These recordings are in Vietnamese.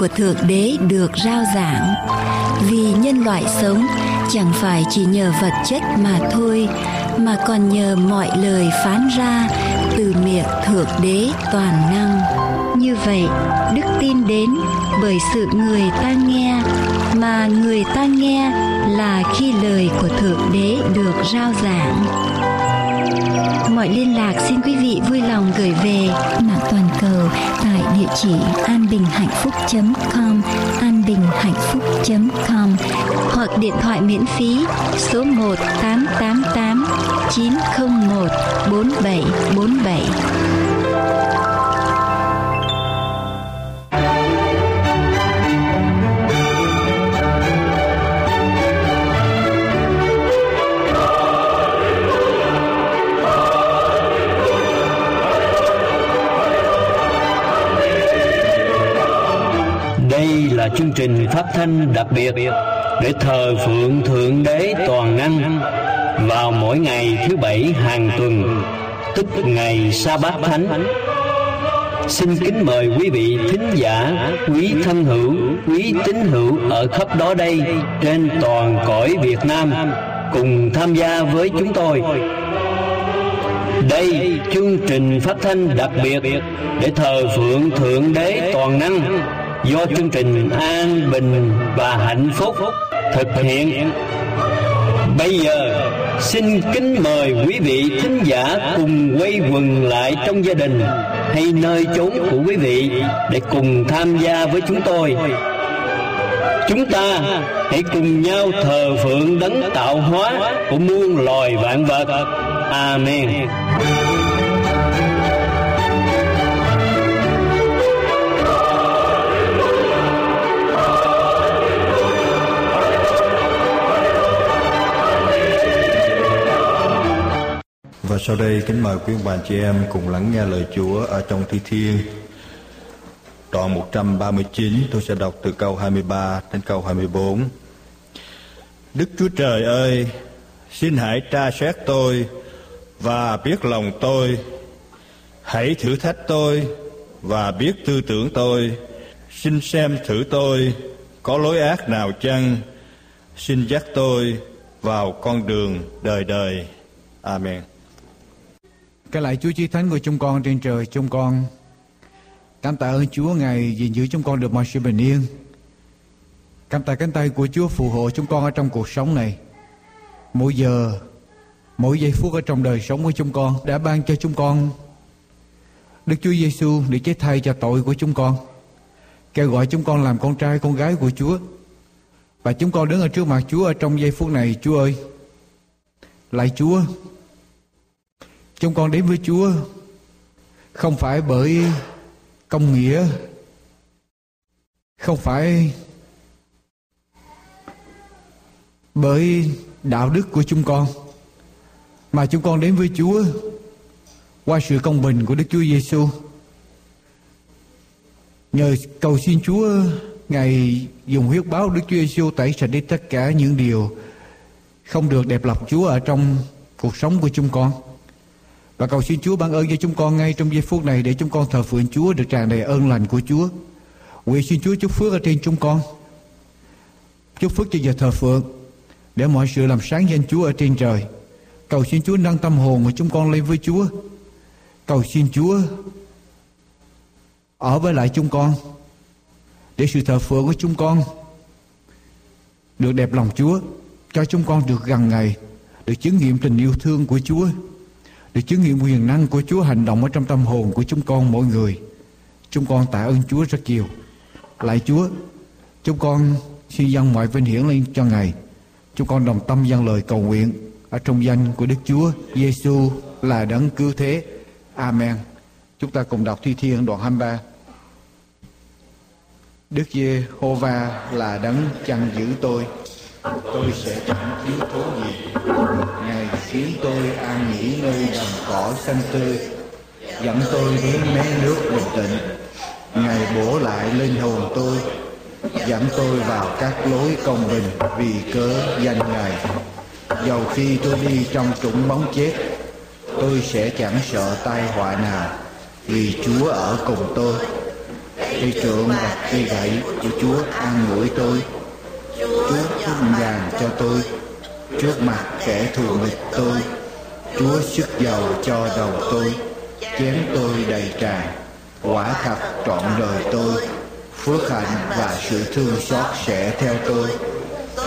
của thượng đế được rao giảng. Vì nhân loại sống, chẳng phải chỉ nhờ vật chất mà thôi, mà còn nhờ mọi lời phán ra từ miệng thượng đế toàn năng. Như vậy, đức tin đến bởi sự người ta nghe, mà người ta nghe là khi lời của thượng đế được rao giảng mọi liên lạc, xin quý vị vui lòng gửi về mạng toàn cầu tại địa chỉ anbinhhạnhphúc.com anbinhhạnhphúc.com hoặc điện thoại miễn phí số 1 888 901 4747 chương trình phát thanh đặc biệt để thờ phượng Thượng Đế Toàn Năng vào mỗi ngày thứ bảy hàng tuần, tức ngày Sa Bát Thánh. Xin kính mời quý vị thính giả, quý thân hữu, quý tín hữu ở khắp đó đây trên toàn cõi Việt Nam cùng tham gia với chúng tôi. Đây chương trình phát thanh đặc biệt để thờ phượng Thượng Đế Toàn Năng do chương trình an bình và hạnh phúc thực hiện. Bây giờ, xin kính mời quý vị thính giả cùng quay quần lại trong gia đình hay nơi chốn của quý vị để cùng tham gia với chúng tôi. Chúng ta hãy cùng nhau thờ phượng đấng tạo hóa của muôn loài vạn vật. Amen. Sau đây kính mời quý bà chị em cùng lắng nghe lời Chúa ở trong Thi Thiên. Đoạn 139 tôi sẽ đọc từ câu 23 đến câu 24. Đức Chúa Trời ơi, xin hãy tra xét tôi và biết lòng tôi. Hãy thử thách tôi và biết tư tưởng tôi. Xin xem thử tôi có lối ác nào chăng. Xin dắt tôi vào con đường đời đời. Amen. Cái lại Chúa Chí Thánh của chúng con trên trời, chúng con cảm tạ ơn Chúa Ngài gìn giữ chúng con được mọi sự bình yên. Cảm tạ cánh tay của Chúa phù hộ chúng con ở trong cuộc sống này. Mỗi giờ, mỗi giây phút ở trong đời sống của chúng con đã ban cho chúng con Đức Chúa Giêsu để chết thay cho tội của chúng con. Kêu gọi chúng con làm con trai con gái của Chúa. Và chúng con đứng ở trước mặt Chúa ở trong giây phút này, Chúa ơi. Lạy Chúa, Chúng con đến với Chúa không phải bởi công nghĩa, không phải bởi đạo đức của chúng con, mà chúng con đến với Chúa qua sự công bình của Đức Chúa Giêsu. Nhờ cầu xin Chúa Ngài dùng huyết báo Đức Chúa Giêsu tẩy sạch đi tất cả những điều không được đẹp lòng Chúa ở trong cuộc sống của chúng con. Và cầu xin Chúa ban ơn cho chúng con ngay trong giây phút này để chúng con thờ phượng Chúa, được tràn đầy ơn lành của Chúa. Nguyện xin Chúa chúc phước ở trên chúng con. Chúc phước cho giờ thờ phượng để mọi sự làm sáng danh Chúa ở trên trời. Cầu xin Chúa nâng tâm hồn của chúng con lên với Chúa. Cầu xin Chúa ở với lại chúng con để sự thờ phượng của chúng con được đẹp lòng Chúa, cho chúng con được gần ngày được chứng nghiệm tình yêu thương của Chúa để chứng nghiệm quyền năng của Chúa hành động ở trong tâm hồn của chúng con mỗi người. Chúng con tạ ơn Chúa rất nhiều. Lại Chúa, chúng con xin dâng mọi vinh hiển lên cho Ngài. Chúng con đồng tâm dâng lời cầu nguyện ở trong danh của Đức Chúa Giêsu là đấng cứu thế. Amen. Chúng ta cùng đọc Thi Thiên đoạn 23. Đức Giê-hô-va là đấng chăn giữ tôi, tôi sẽ chẳng thiếu thốn gì. Ngài khiến tôi an nghỉ nơi đồng cỏ xanh tươi dẫn tôi đến mé nước bình tĩnh. Ngài bổ lại linh hồn tôi dẫn tôi vào các lối công bình vì cớ danh ngài. Dầu khi tôi đi trong trũng bóng chết tôi sẽ chẳng sợ tai họa nào vì chúa ở cùng tôi. Cây trượng và cây gậy của Chúa an ủi tôi. Chúa vun vàng cho tôi, trước mặt kẻ thù nghịch tôi. Chúa sức dầu cho đầu tôi, chén tôi đầy tràn. Quả thật trọn đời tôi, phước hạnh và sự thương xót sẽ theo tôi.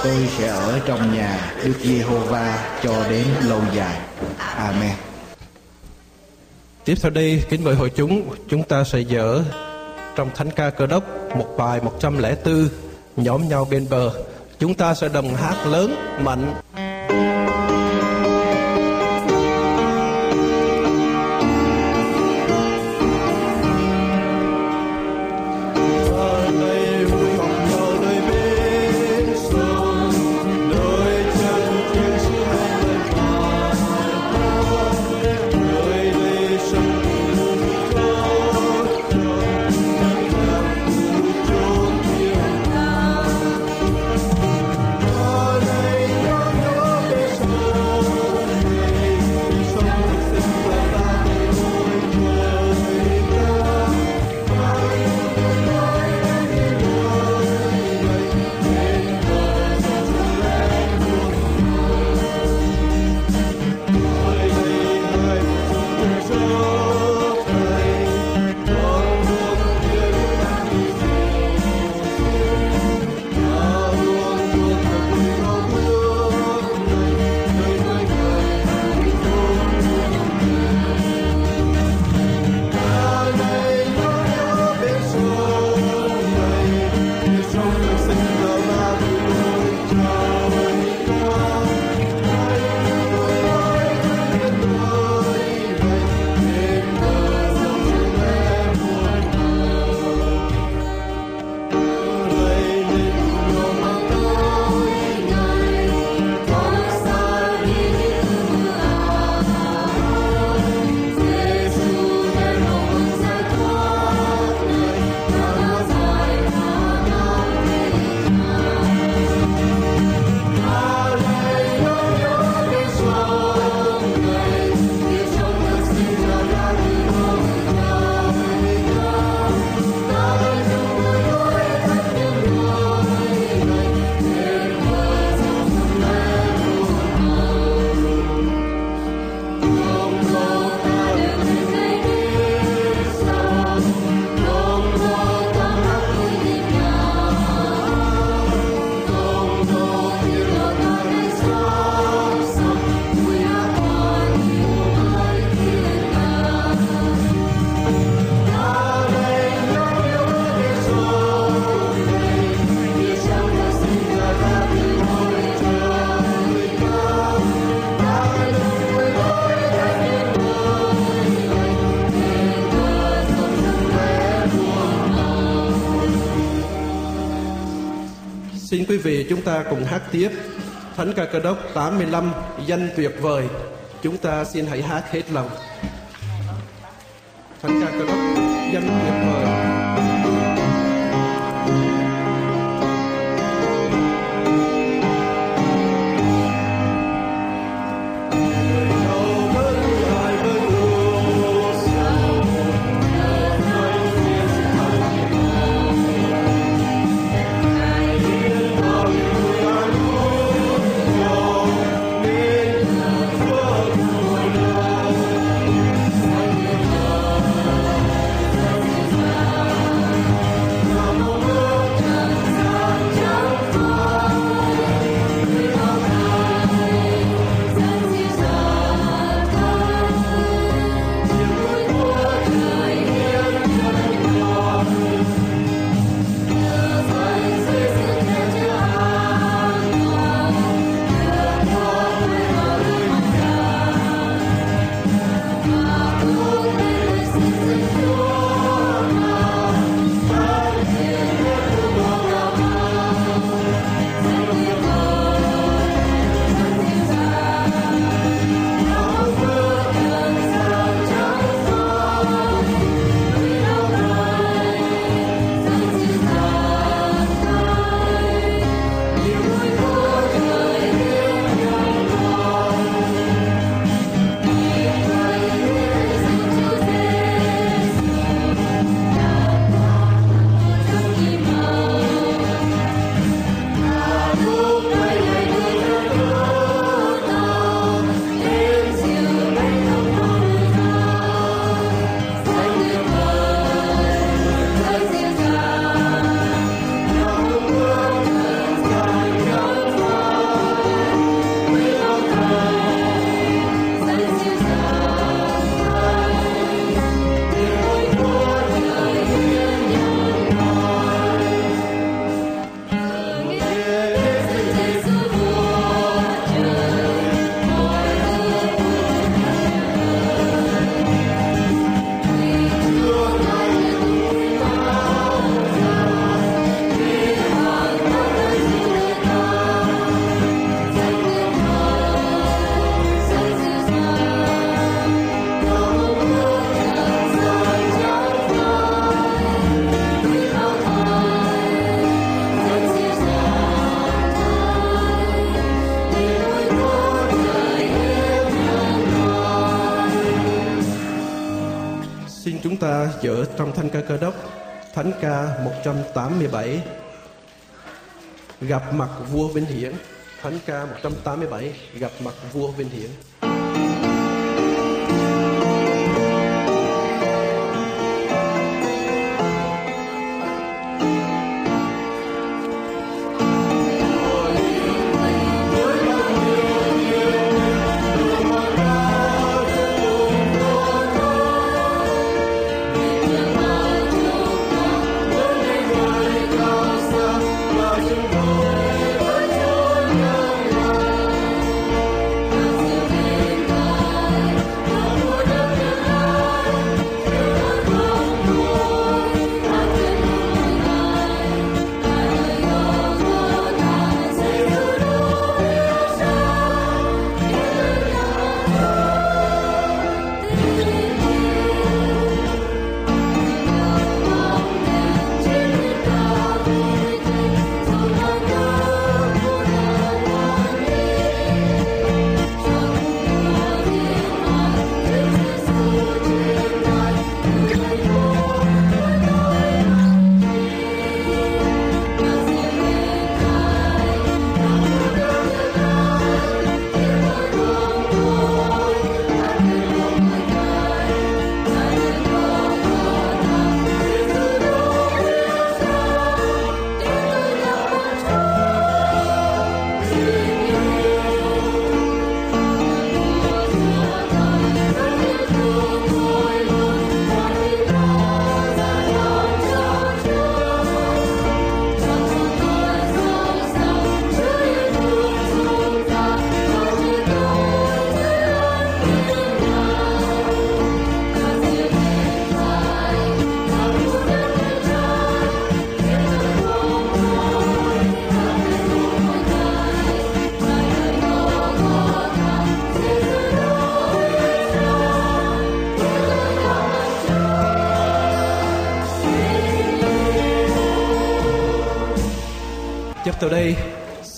Tôi sẽ ở trong nhà Đức Giê-hô-va cho đến lâu dài. Amen. Tiếp theo đây, kính mời hội chúng, chúng ta sẽ dở trong thánh ca cơ đốc một bài 104 nhóm nhau bên bờ. Chúng ta sẽ đồng hát lớn, mạnh quý vị chúng ta cùng hát tiếp Thánh ca cơ đốc 85 danh tuyệt vời. Chúng ta xin hãy hát hết lòng. Thánh ca cơ đốc danh tuyệt vời. 187 Gặp mặt vua Vinh Hiển. Thánh ca 187 Gặp mặt vua Vinh Hiển.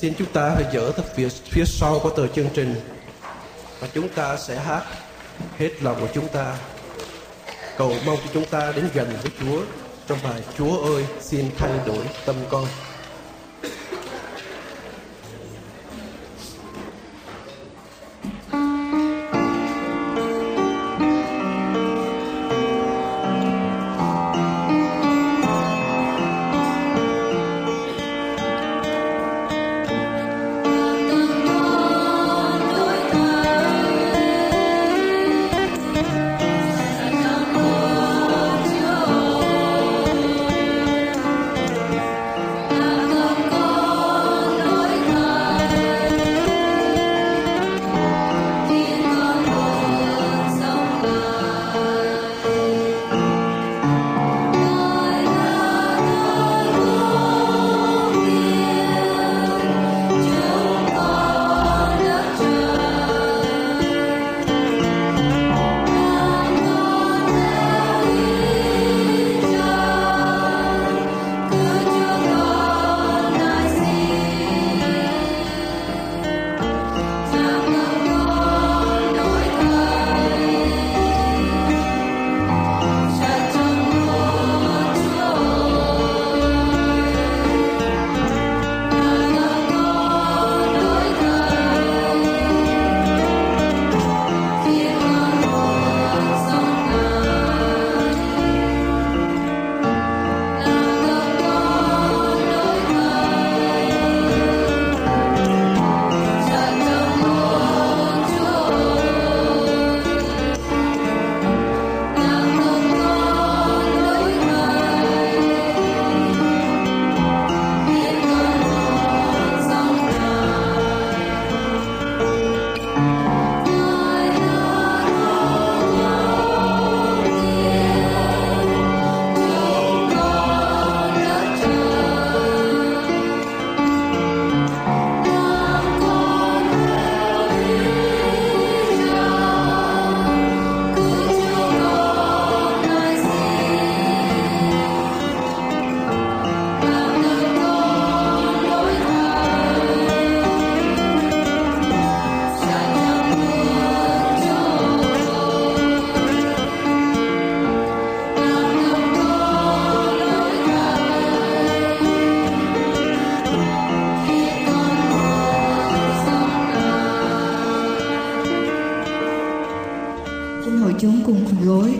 Xin chúng ta hãy dỡ thật phía, phía sau của tờ chương trình. Và chúng ta sẽ hát hết lòng của chúng ta. Cầu mong cho chúng ta đến gần với Chúa. Trong bài Chúa ơi xin thay đổi tâm con.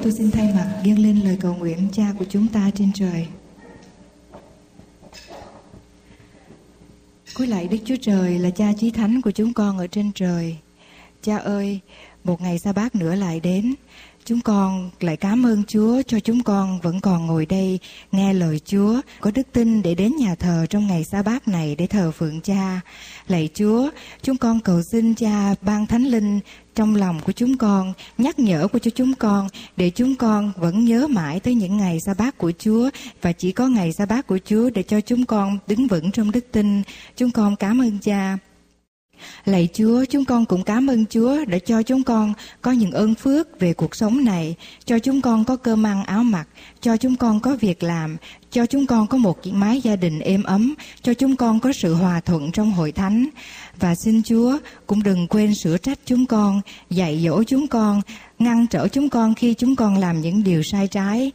Tôi xin thay mặt dâng lên lời cầu nguyện Cha của chúng ta trên trời. cuối lại Đức Chúa Trời là Cha chí thánh của chúng con ở trên trời. Cha ơi, một ngày sa bát nữa lại đến. Chúng con lại cảm ơn Chúa cho chúng con vẫn còn ngồi đây nghe lời Chúa, có đức tin để đến nhà thờ trong ngày sa bát này để thờ phượng Cha. Lạy Chúa, chúng con cầu xin Cha ban thánh linh trong lòng của chúng con, nhắc nhở của cho chúng con để chúng con vẫn nhớ mãi tới những ngày sa bát của Chúa và chỉ có ngày sa bát của Chúa để cho chúng con đứng vững trong đức tin. Chúng con cảm ơn Cha. Lạy Chúa, chúng con cũng cảm ơn Chúa đã cho chúng con có những ơn phước về cuộc sống này, cho chúng con có cơm ăn áo mặc, cho chúng con có việc làm, cho chúng con có một mái gia đình êm ấm, cho chúng con có sự hòa thuận trong hội thánh. Và xin Chúa cũng đừng quên sửa trách chúng con, dạy dỗ chúng con, ngăn trở chúng con khi chúng con làm những điều sai trái.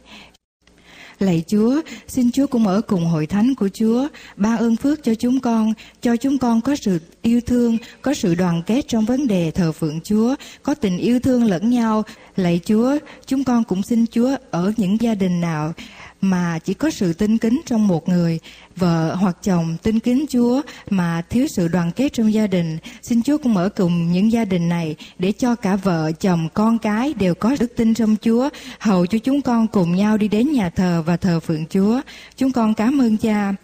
Lạy Chúa, xin Chúa cũng ở cùng hội thánh của Chúa, ban ơn phước cho chúng con, cho chúng con có sự yêu thương, có sự đoàn kết trong vấn đề thờ phượng Chúa, có tình yêu thương lẫn nhau. Lạy Chúa, chúng con cũng xin Chúa ở những gia đình nào mà chỉ có sự tinh kính trong một người, vợ hoặc chồng tinh kính Chúa mà thiếu sự đoàn kết trong gia đình. Xin Chúa cũng mở cùng những gia đình này để cho cả vợ, chồng, con cái đều có đức tin trong Chúa, hầu cho chúng con cùng nhau đi đến nhà thờ và thờ phượng Chúa. Chúng con cảm ơn Cha.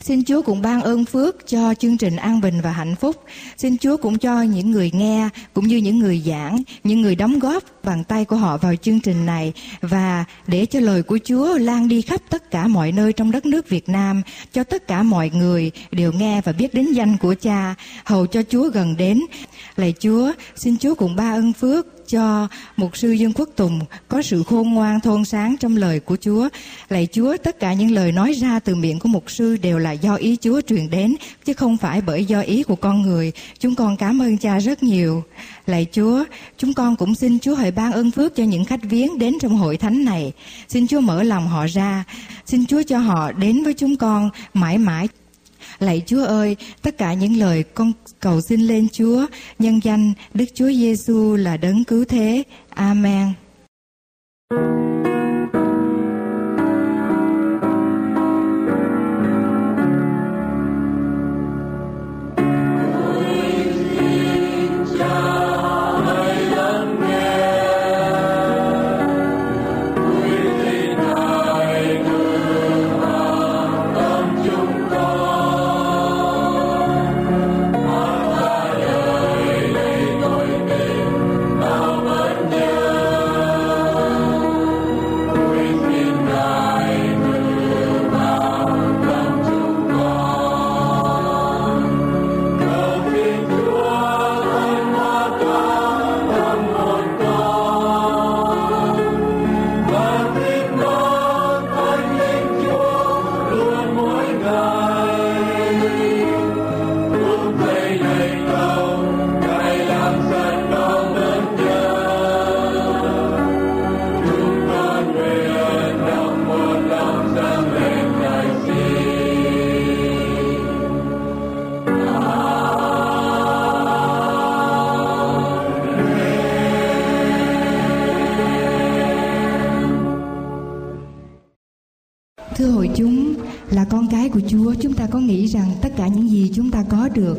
Xin Chúa cũng ban ơn phước cho chương trình an bình và hạnh phúc. Xin Chúa cũng cho những người nghe cũng như những người giảng, những người đóng góp bàn tay của họ vào chương trình này và để cho lời của Chúa lan đi khắp tất cả mọi nơi trong đất nước Việt Nam, cho tất cả mọi người đều nghe và biết đến danh của Cha, hầu cho Chúa gần đến. Lạy Chúa, xin Chúa cũng ba ơn phước cho mục sư Dương Quốc Tùng có sự khôn ngoan thôn sáng trong lời của Chúa. Lạy Chúa, tất cả những lời nói ra từ miệng của mục sư đều là do ý Chúa truyền đến, chứ không phải bởi do ý của con người. Chúng con cảm ơn cha rất nhiều. Lạy Chúa, chúng con cũng xin Chúa hãy ban ơn phước cho những khách viếng đến trong hội thánh này. Xin Chúa mở lòng họ ra. Xin Chúa cho họ đến với chúng con mãi mãi Lạy Chúa ơi, tất cả những lời con cầu xin lên Chúa, nhân danh Đức Chúa Giêsu là đấng cứu thế. Amen.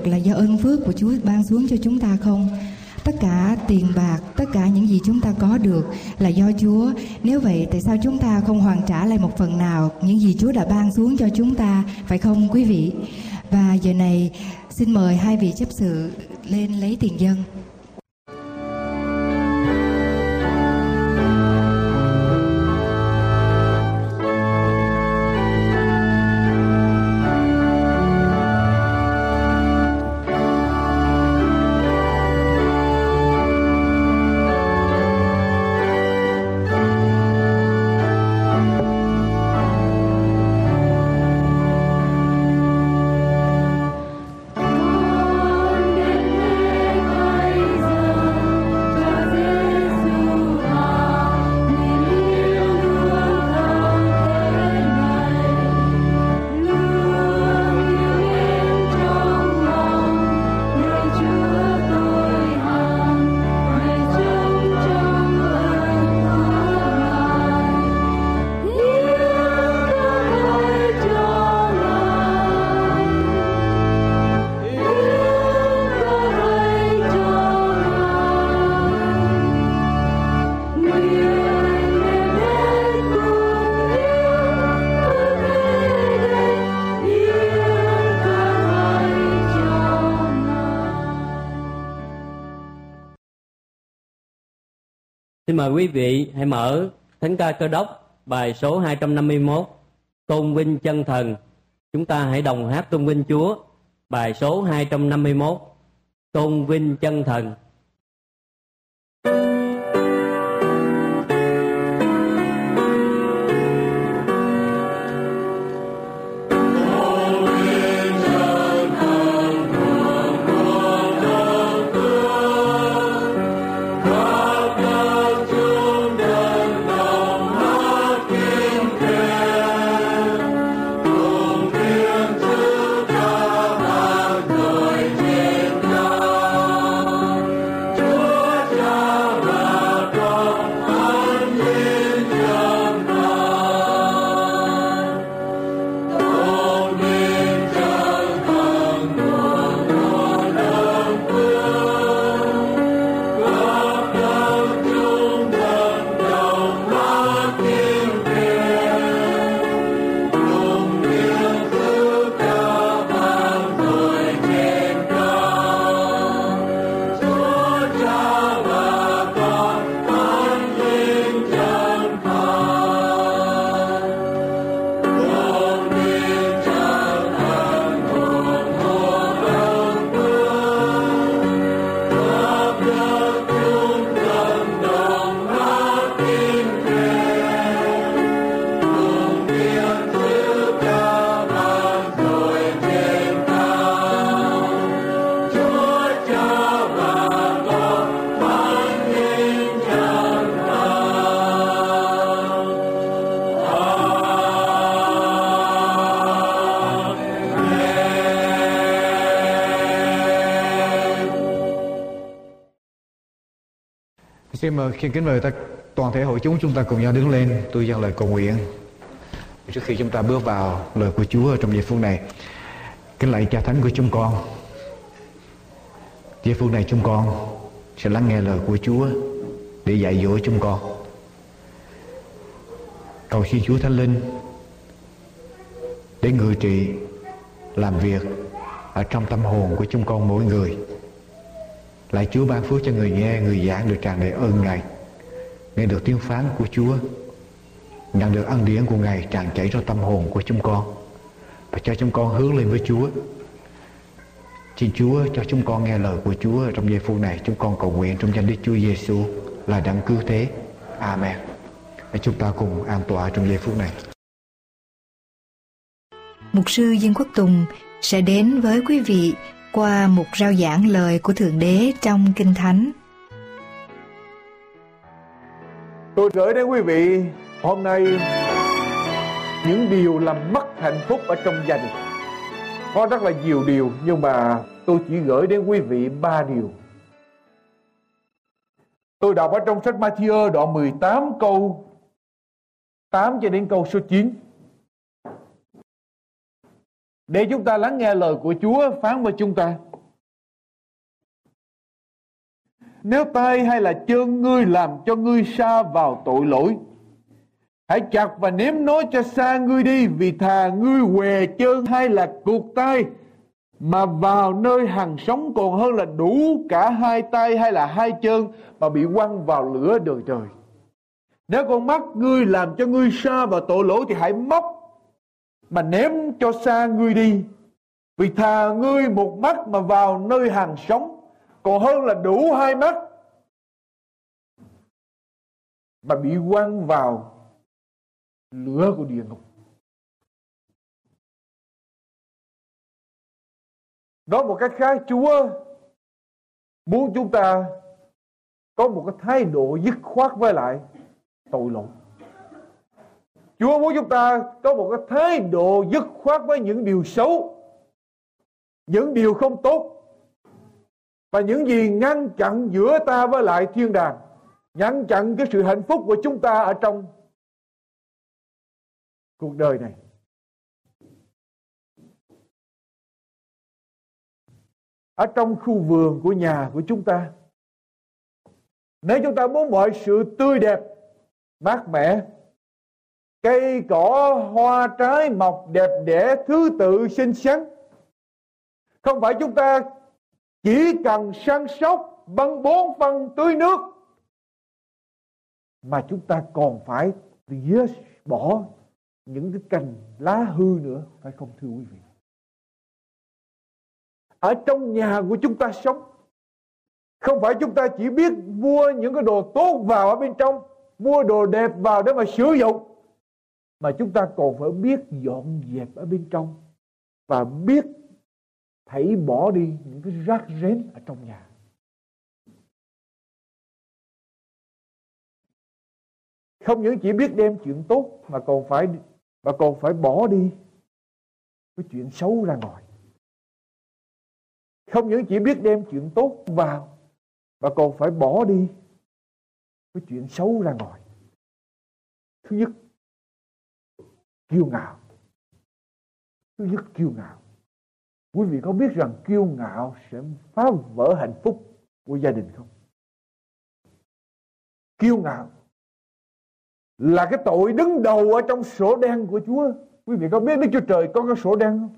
Là do ơn phước của Chúa ban xuống cho chúng ta không? Tất cả tiền bạc, tất cả những gì chúng ta có được là do Chúa. Nếu vậy, tại sao chúng ta không hoàn trả lại một phần nào những gì Chúa đã ban xuống cho chúng ta, phải không quý vị? Và giờ này, xin mời hai vị chấp sự lên lấy tiền dân. Xin mời quý vị hãy mở Thánh ca Cơ đốc, bài số 251 Tôn vinh chân thần. Chúng ta hãy đồng hát tôn vinh Chúa, bài số 251 Tôn vinh chân thần. Khi mà khi kính mời ta toàn thể hội chúng chúng ta cùng nhau đứng lên. Tôi dâng lời cầu nguyện. Trước khi chúng ta bước vào lời của Chúa trong giây phút này, kính lạy cha thánh của chúng con. Giây phút này chúng con sẽ lắng nghe lời của Chúa để dạy dỗ chúng con. Cầu xin Chúa Thánh Linh để ngự trị, làm việc ở trong tâm hồn của chúng con mỗi người lại Chúa ban phước cho người nghe, người giảng được tràn đầy ơn Ngài. Nghe được tiếng phán của Chúa, nhận được ân điển của Ngài tràn chảy trong tâm hồn của chúng con. Và cho chúng con hướng lên với Chúa. Xin Chúa cho chúng con nghe lời của Chúa trong giây phút này. Chúng con cầu nguyện trong danh Đức Chúa Giêsu là đấng cứu thế. Amen. Hãy chúng ta cùng an tọa trong giây phút này. Mục sư Dương Quốc Tùng sẽ đến với quý vị qua một rao giảng lời của Thượng Đế trong Kinh Thánh. Tôi gửi đến quý vị, hôm nay, những điều làm mất hạnh phúc ở trong gia đình. Có rất là nhiều điều, nhưng mà tôi chỉ gửi đến quý vị ba điều. Tôi đọc ở trong sách Matthew đoạn 18 câu 8 cho đến câu số 9. Để chúng ta lắng nghe lời của Chúa phán với chúng ta. Nếu tay hay là chân ngươi làm cho ngươi xa vào tội lỗi, hãy chặt và ném nó cho xa ngươi đi, vì thà ngươi què chân hay là cuộc tay, mà vào nơi hằng sống còn hơn là đủ cả hai tay hay là hai chân mà bị quăng vào lửa đời trời. Nếu con mắt ngươi làm cho ngươi xa vào tội lỗi thì hãy móc mà ném cho xa ngươi đi. Vì thà ngươi một mắt mà vào nơi hàng sống, còn hơn là đủ hai mắt. Mà bị quăng vào lửa của địa ngục. Nói một cách khác, Chúa muốn chúng ta có một cái thái độ dứt khoát với lại tội lỗi. Chúa muốn chúng ta có một cái thái độ dứt khoát với những điều xấu, những điều không tốt và những gì ngăn chặn giữa ta với lại thiên đàng, ngăn chặn cái sự hạnh phúc của chúng ta ở trong cuộc đời này. Ở trong khu vườn của nhà của chúng ta. Nếu chúng ta muốn mọi sự tươi đẹp, mát mẻ, cây cỏ, hoa trái mọc đẹp đẽ, thứ tự xinh xắn. Không phải chúng ta chỉ cần săn sóc bằng bốn phân tưới nước, mà chúng ta còn phải tỉa bỏ những cái cành lá hư nữa, phải không thưa quý vị? Ở trong nhà của chúng ta sống, không phải chúng ta chỉ biết mua những cái đồ tốt vào ở bên trong, mua đồ đẹp vào để mà sử dụng mà chúng ta còn phải biết dọn dẹp ở bên trong và biết thảy bỏ đi những cái rác rến ở trong nhà. Không những chỉ biết đem chuyện tốt mà còn phải, mà còn phải bỏ đi cái chuyện xấu ra ngoài. Không những chỉ biết đem chuyện tốt vào mà còn phải bỏ đi cái chuyện xấu ra ngoài. Thứ nhất kiêu ngạo thứ nhất, kiêu ngạo quý vị có biết rằng kiêu ngạo sẽ phá vỡ hạnh phúc của gia đình không kiêu ngạo là cái tội đứng đầu ở trong sổ đen của Chúa. Quý vị có biết Đức Chúa Trời có cái sổ đen không?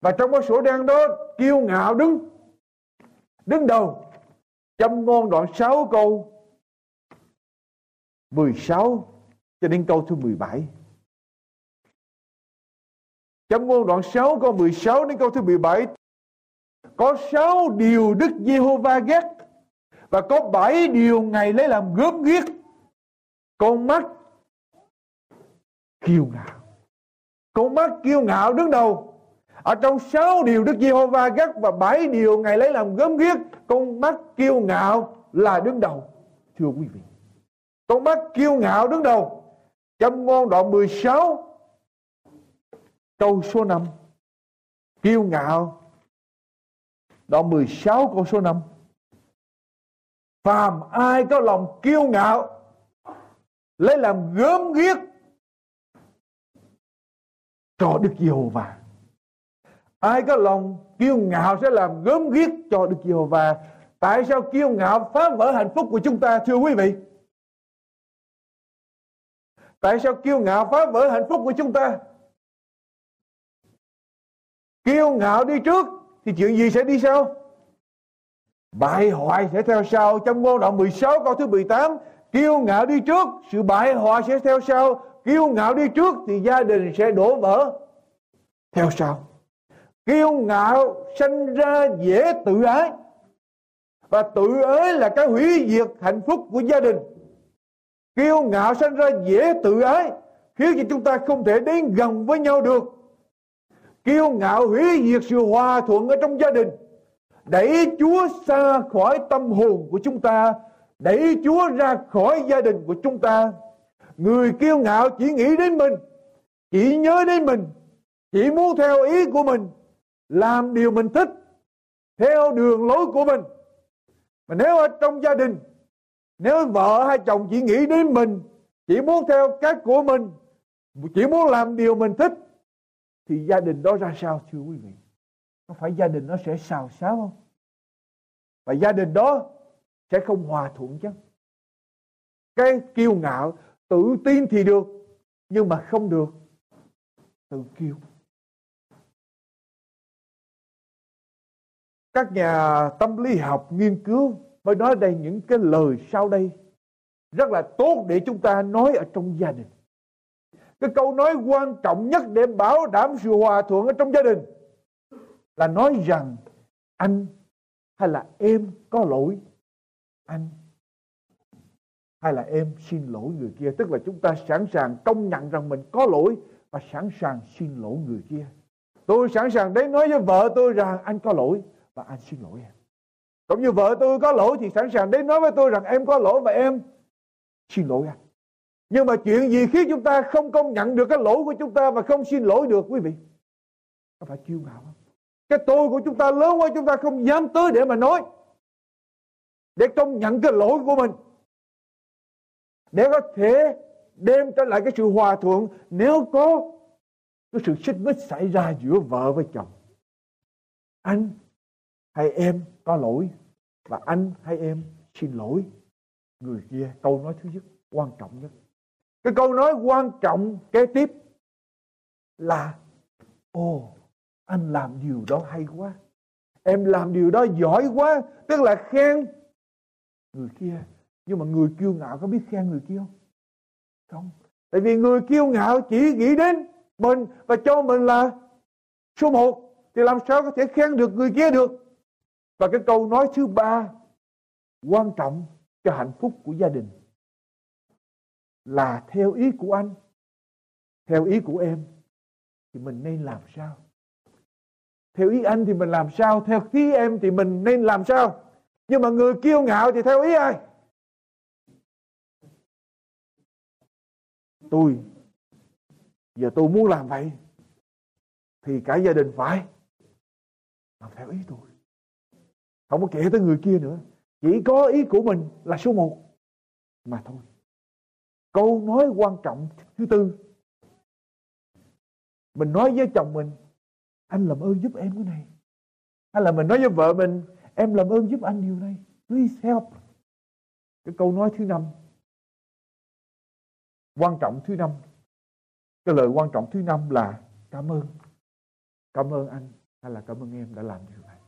Và trong cái sổ đen đó, kiêu ngạo đứng đứng đầu châm ngôn đoạn 6 câu 16 cho đến câu thứ 17. Châm ngôn đoạn 6 câu 16 đến câu thứ 17 có 6 điều Đức Giê-hô-va ghét và có 7 điều Ngài lấy làm gớm ghiếc. Con mắt kiêu ngạo. Con mắt kiêu ngạo đứng đầu. Ở trong sáu điều Đức Giê-hô-va gắt và bảy điều Ngài lấy làm gớm ghiếc, con mắt kiêu ngạo là đứng đầu, thưa quý vị. Con mắt kiêu ngạo đứng đầu. Châm ngôn đoạn 16 câu số 5 kiêu ngạo đoạn 16 câu số 5 phàm ai có lòng kiêu ngạo, lấy làm gớm ghiếc, cho Đức Giê-hô-va. Ai có lòng kiêu ngạo sẽ làm gớm ghiếc cho Đức Giê-hô-va. Tại sao kiêu ngạo phá vỡ hạnh phúc của chúng ta, thưa quý vị? Tại sao kiêu ngạo phá vỡ hạnh phúc của chúng ta? Kiêu ngạo đi trước, thì chuyện gì sẽ đi sau? Bại hoại sẽ theo sau. Trong ngôn đoạn 16 câu thứ 18 Kiêu ngạo đi trước, Sự bại hoại sẽ theo sau Kiêu ngạo đi trước, thì gia đình sẽ đổ vỡ, Theo sau Kiêu ngạo sanh ra dễ tự ái, Và tự ái là cái hủy diệt hạnh phúc của gia đình Kiêu ngạo sanh ra dễ tự ái, Khiến cho chúng ta không thể đến gần với nhau được Kiêu ngạo hủy diệt sự hòa thuận ở trong gia đình Đẩy Chúa xa khỏi tâm hồn của chúng ta đẩy Chúa ra khỏi gia đình của chúng ta. Người kiêu ngạo chỉ nghĩ đến mình, chỉ nhớ đến mình, chỉ muốn theo ý của mình, làm điều mình thích, theo đường lối của mình. Mà nếu ở trong gia đình, nếu vợ hay chồng chỉ nghĩ đến mình, chỉ muốn theo cách của mình, chỉ muốn làm điều mình thích, thì gia đình đó ra sao, thưa quý vị? Có phải gia đình nó sẽ xào xáo không? Và gia đình đó sẽ không hòa thuận chứ cái kiêu ngạo, tự tin thì được, nhưng mà không được, tự kiêu các nhà tâm lý học nghiên cứu mới nói đây những cái lời sau đây rất là tốt để chúng ta nói ở trong gia đình cái câu nói quan trọng nhất để bảo đảm sự hòa thuận ở trong gia đình là nói rằng anh hay là em có lỗi? Anh hay là em xin lỗi người kia? Tức là chúng ta sẵn sàng công nhận rằng mình có lỗi và sẵn sàng xin lỗi người kia. Tôi sẵn sàng đến nói với vợ tôi rằng anh có lỗi và anh xin lỗi em. Cũng như vợ tôi có lỗi thì sẵn sàng đến nói với tôi rằng em có lỗi và em xin lỗi anh nhưng mà chuyện gì khiến chúng ta không công nhận được cái lỗi của chúng ta và không xin lỗi được, quý vị? Có phải kiêu ngạo không cái tôi của chúng ta lớn quá, chúng ta không dám tới để mà nói. Để công nhận cái lỗi của mình. Để có thể đem trở lại cái sự hòa thuận nếu có cái sự xích mích xảy ra giữa vợ với chồng. Anh hay em có lỗi và anh hay em xin lỗi. Người kia, câu nói thứ nhất, quan trọng nhất cái câu nói quan trọng kế tiếp là, ồ, anh làm điều đó hay quá. Em làm điều đó giỏi quá. Tức là khen người kia. Nhưng mà người kiêu ngạo có biết khen người kia không? Không. Tại vì người kiêu ngạo chỉ nghĩ đến mình và cho mình là số một. Thì làm sao có thể khen được người kia được? Và cái câu nói thứ ba quan trọng cho hạnh phúc của gia đình là theo ý của anh, theo ý của em, thì mình nên làm sao? Theo ý anh thì mình làm sao? Theo ý em thì mình nên làm sao? Nhưng mà người kiêu ngạo thì theo ý ai? Tôi. Giờ tôi muốn làm vậy thì cả gia đình phải làm theo ý tôi. Không có kể tới người kia nữa. Chỉ có ý của mình là số một mà thôi câu nói quan trọng thứ tư. Mình nói với chồng mình, anh làm ơn giúp em cái này. Hay là mình nói với vợ mình, em làm ơn giúp anh điều này, please help. Cái câu nói thứ năm. Quan trọng thứ năm. Cái lời quan trọng thứ năm là, cảm ơn. Cảm ơn anh hay là cảm ơn em đã làm điều này.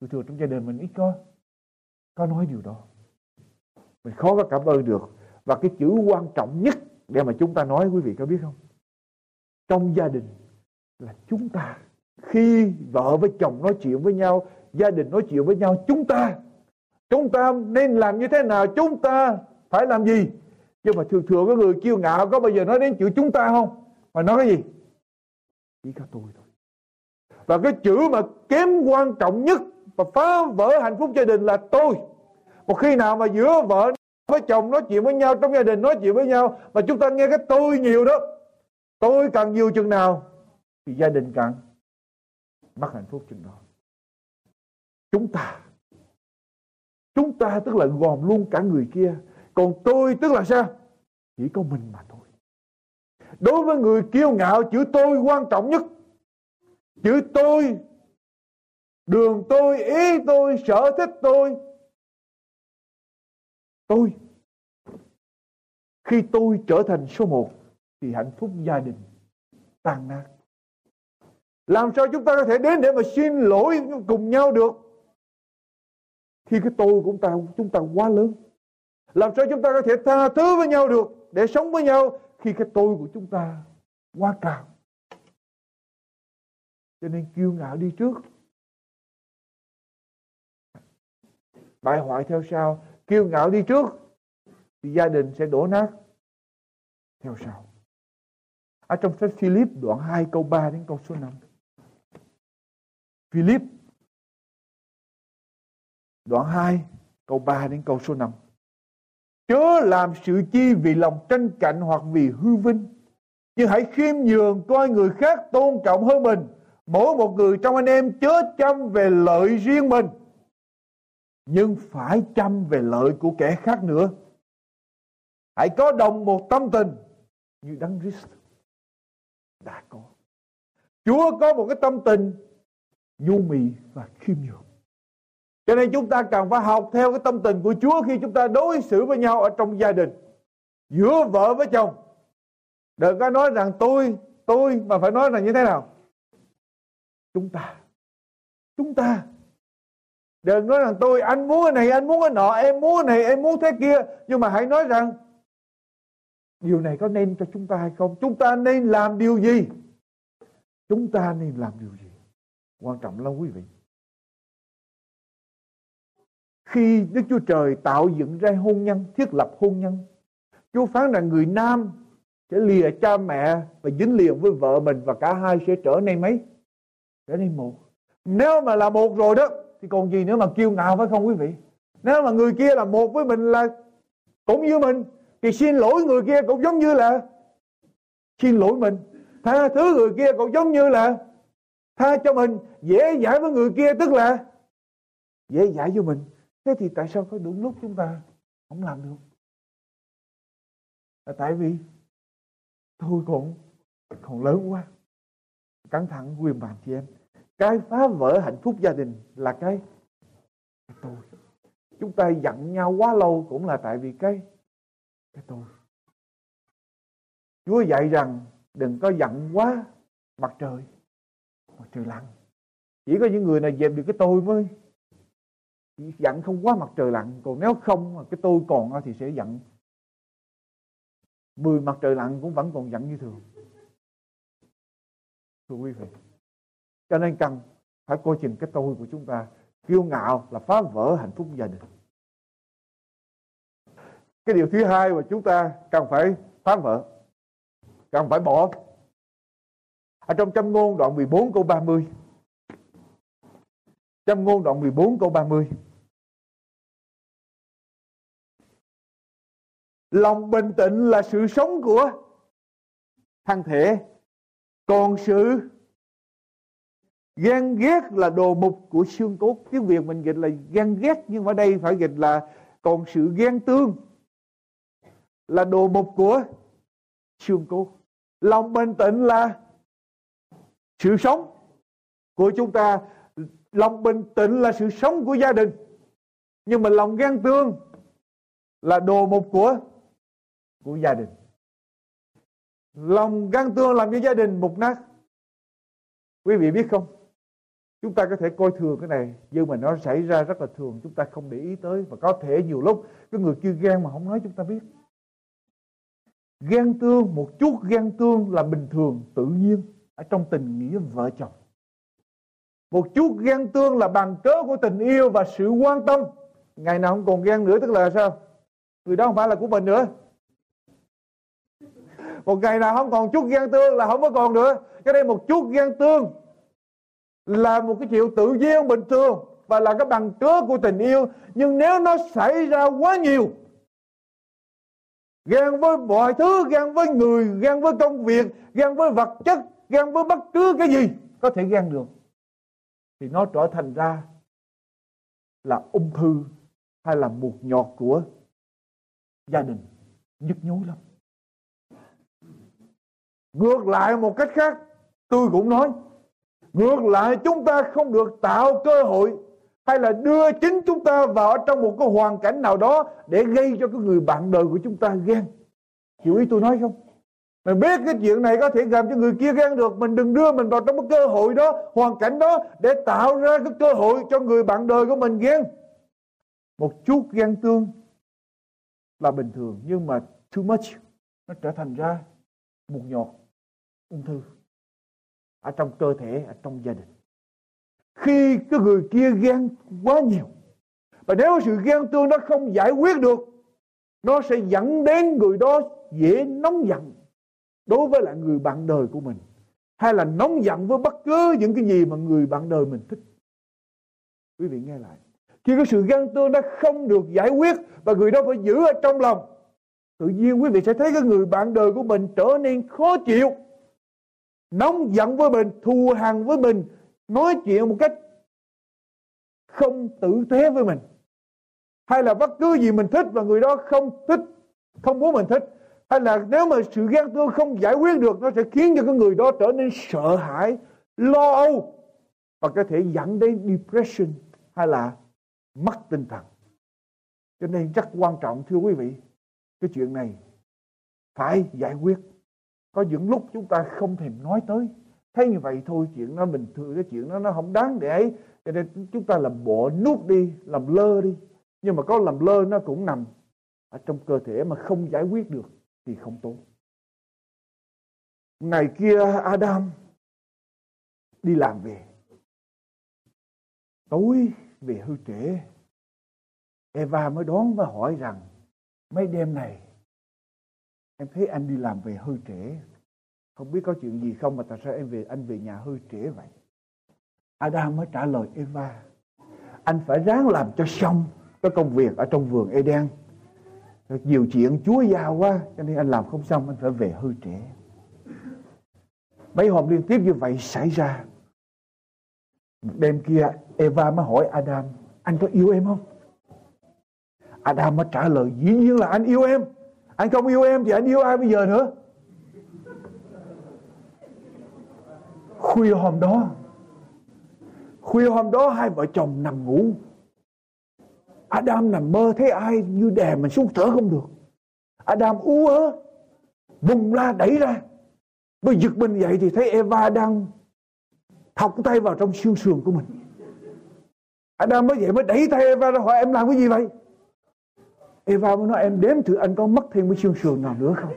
Thường thường trong gia đình mình ít có có nói điều đó. Mình khó có cảm ơn được và cái chữ quan trọng nhất để mà chúng ta nói, quý vị có biết không? Trong gia đình là chúng ta. Khi vợ với chồng nói chuyện với nhau, gia đình nói chuyện với nhau, chúng ta chúng ta nên làm như thế nào? Chúng ta phải làm gì? Nhưng mà thường thường có người kiêu ngạo có bao giờ nói đến chữ chúng ta không? Mà nói cái gì? Chỉ có tôi thôi. Và cái chữ mà kém quan trọng nhất và phá vỡ hạnh phúc gia đình là tôi. Một khi nào mà giữa vợ với chồng nói chuyện với nhau, trong gia đình nói chuyện với nhau, mà chúng ta nghe cái tôi nhiều đó. Tôi càng nhiều chừng nào, thì gia đình càng mất hạnh phúc chừng đó. Chúng ta chúng ta tức là gồm luôn cả người kia. Còn tôi tức là sao? Chỉ có mình mà thôi. Đối với người kiêu ngạo, chữ tôi quan trọng nhất. Chữ tôi, đường tôi, ý tôi, sở thích tôi. Tôi khi tôi trở thành số một, thì hạnh phúc gia đình tan nát. Làm sao chúng ta có thể đến để mà xin lỗi cùng nhau được? Khi cái tôi của chúng ta chúng ta quá lớn. Làm sao chúng ta có thể tha thứ với nhau được, để sống với nhau khi cái tôi của chúng ta quá cao? Cho nên kiêu ngạo đi trước. Bại hoại theo sau. Kiêu ngạo đi trước thì gia đình sẽ đổ nát. Theo sau. Ở trong sách Philip, đoạn 2 câu 3 đến câu số 5 Philip, đoạn 2 câu 3 đến câu số 5 Chớ làm sự chi vì lòng tranh cạnh hoặc vì hư vinh, Nhưng hãy khiêm nhường coi người khác tôn trọng hơn mình. Mỗi một người trong anh em chớ chăm về lợi riêng mình, Nhưng phải chăm về lợi của kẻ khác nữa. Hãy có đồng một tâm tình Như Đấng Christ đã có Chúa có một cái tâm tình nhu mì và khiêm nhường. Cho nên chúng ta cần phải học theo cái tâm tình của Chúa khi chúng ta đối xử với nhau ở trong gia đình. Giữa vợ với chồng. Đừng có nói rằng tôi, tôi mà phải nói là như thế nào? Chúng ta. Chúng ta. Đừng nói rằng tôi, anh muốn cái này, anh muốn cái nọ, em muốn cái này, em muốn thế kia. Nhưng mà hãy nói rằng điều này có nên cho chúng ta hay không? Chúng ta nên làm điều gì? Chúng ta nên làm điều gì? quan trọng lắm quý vị khi Đức Chúa Trời tạo dựng ra hôn nhân, thiết lập hôn nhân, Chúa phán rằng người nam sẽ lìa cha mẹ và dính liền với vợ mình và cả hai sẽ trở nên mấy trở nên một nếu mà là một rồi đó, thì còn gì nữa mà kiêu ngạo phải không quý vị nếu mà người kia là một với mình là cũng như mình thì xin lỗi người kia cũng giống như là xin lỗi mình. Tha thứ người kia cũng giống như là tha cho mình dễ dãi với người kia tức là dễ dãi với mình. Thế thì tại sao có đúng lúc chúng ta không làm được? Là tại vì tôi còn còn lớn quá. Căng thẳng quyền bàn chị em. Cái phá vỡ hạnh phúc gia đình là cái, tôi. Chúng ta giận nhau quá lâu cũng là tại vì cái cái tôi Chúa dạy rằng đừng có giận quá mặt trời mặt trời lặn. Chỉ có những người này dẹp được cái tôi mới. Giận không quá mặt trời lặn. Còn nếu không mà cái tôi còn thì sẽ giận. Mười mặt trời lặn cũng vẫn còn giận như thường. Thưa quý vị, cho nên cần phải coi chừng cái tôi của chúng ta. Kiêu ngạo là phá vỡ hạnh phúc gia đình cái điều thứ hai mà chúng ta cần phải phán vỡ, cần phải bỏ ở trong châm ngôn đoạn 14 câu 30 châm ngôn đoạn 14 câu 30 Lòng bình tĩnh là sự sống của thân thể. Còn sự ghen ghét là đồ mục của xương cốt. Tiếng Việt mình dịch là ghen ghét, nhưng ở đây phải dịch là còn sự ghen tương là đồ mục của xương cốt. Lòng bình tĩnh là sự sống của chúng ta. Lòng bình tĩnh là sự sống của gia đình. Nhưng mà lòng ghen tương là đồ mục của của gia đình lòng gan tương làm cho gia đình mục nát quý vị biết không chúng ta có thể coi thường cái này, nhưng mà nó xảy ra rất là thường chúng ta không để ý tới, và có thể nhiều lúc cái người kia ghen mà không nói chúng ta biết ghen tương, một chút ghen tương là bình thường, tự nhiên, ở trong tình nghĩa vợ chồng. Một chút ghen tương là bằng cớ của tình yêu và sự quan tâm. Ngày nào không còn ghen nữa, tức là sao? Người đó không phải là của mình nữa. Một ngày nào không còn chút ghen tương là không có còn nữa. Cho nên một chút ghen tương là một cái chuyện tự nhiên, bình thường và là cái bằng cớ của tình yêu. Nhưng nếu nó xảy ra quá nhiều ghen với mọi thứ, ghen với người, ghen với công việc, ghen với vật chất, ghen với bất cứ cái gì có thể ghen được. Thì nó trở thành ra là ung thư hay là một nhọt của gia đình nhức nhối lắm. Ngược lại một cách khác, Tôi cũng nói, Ngược lại chúng ta không được tạo cơ hội hay là đưa chính chúng ta vào trong một cái hoàn cảnh nào đó Để gây cho cái người bạn đời của chúng ta ghen? Hiểu ý tôi nói không? Mình biết cái chuyện này có thể làm cho người kia ghen được. Mình đừng đưa mình vào trong cái cơ hội đó, Hoàn cảnh đó, Để tạo ra cái cơ hội cho người bạn đời của mình ghen. Một chút ghen tương Là bình thường, Nhưng mà too much, Nó trở thành ra một nhọt ung thư ở trong cơ thể, ở trong gia đình khi cái người kia ghen quá nhiều. Và nếu sự ghen tương đó không giải quyết được, nó sẽ dẫn đến người đó dễ nóng giận đối với lại người bạn đời của mình, hay là nóng giận với bất cứ những cái gì mà người bạn đời mình thích. Quý vị nghe lại, khi cái sự ghen tương đó không được giải quyết và người đó phải giữ ở trong lòng, tự nhiên quý vị sẽ thấy cái người bạn đời của mình trở nên khó chịu, nóng giận với mình, thù hằn với mình nói chuyện một cách không tử tế với mình, hay là bất cứ gì mình thích và người đó không thích, không muốn mình thích, hay là nếu mà sự ghen tương không giải quyết được, nó sẽ khiến cho cái người đó trở nên sợ hãi, lo âu và có thể dẫn đến depression hay là mất tinh thần. Cho nên rất quan trọng, thưa quý vị, cái chuyện này phải giải quyết. Có những lúc chúng ta không thèm nói tới thấy như vậy thôi, chuyện nó bình thường cái chuyện đó nó không đáng để ấy. Cho nên chúng ta làm bộ nuốt đi, làm lơ đi. Nhưng mà có làm lơ nó cũng nằm ở trong cơ thể mà không giải quyết được thì không tốt. Ngày kia Adam đi làm về. Tối về hư trễ, Eva mới đón và hỏi rằng, mấy đêm này em thấy anh đi làm về hơi trễ? Không biết có chuyện gì không mà tại sao em về, anh về nhà hơi trễ vậy? Adam mới trả lời Eva, anh phải ráng làm cho xong cái công việc ở trong vườn Eden. Nhiều chuyện Chúa giao quá, cho nên anh làm không xong, anh phải về hơi trễ. Mấy hôm liên tiếp như vậy xảy ra. Đêm kia, Eva mới hỏi Adam, anh có yêu em không? Adam mới trả lời, dĩ nhiên là anh yêu em. Anh không yêu em thì anh yêu ai bây giờ nữa? Khuya hôm đó, khuya hôm đó hai vợ chồng nằm ngủ. Adam nằm mơ, thấy ai như đè mình xuống thở không được. Adam ú ớ, vùng la đẩy ra. Mới giật mình dậy thì thấy Eva đang thọc tay vào trong xương sườn của mình. Adam mới vậy mới đẩy tay Eva ra hỏi, em làm cái gì vậy? Eva mới nói, em đếm thử anh có mất thêm cái xương sườn nào nữa không?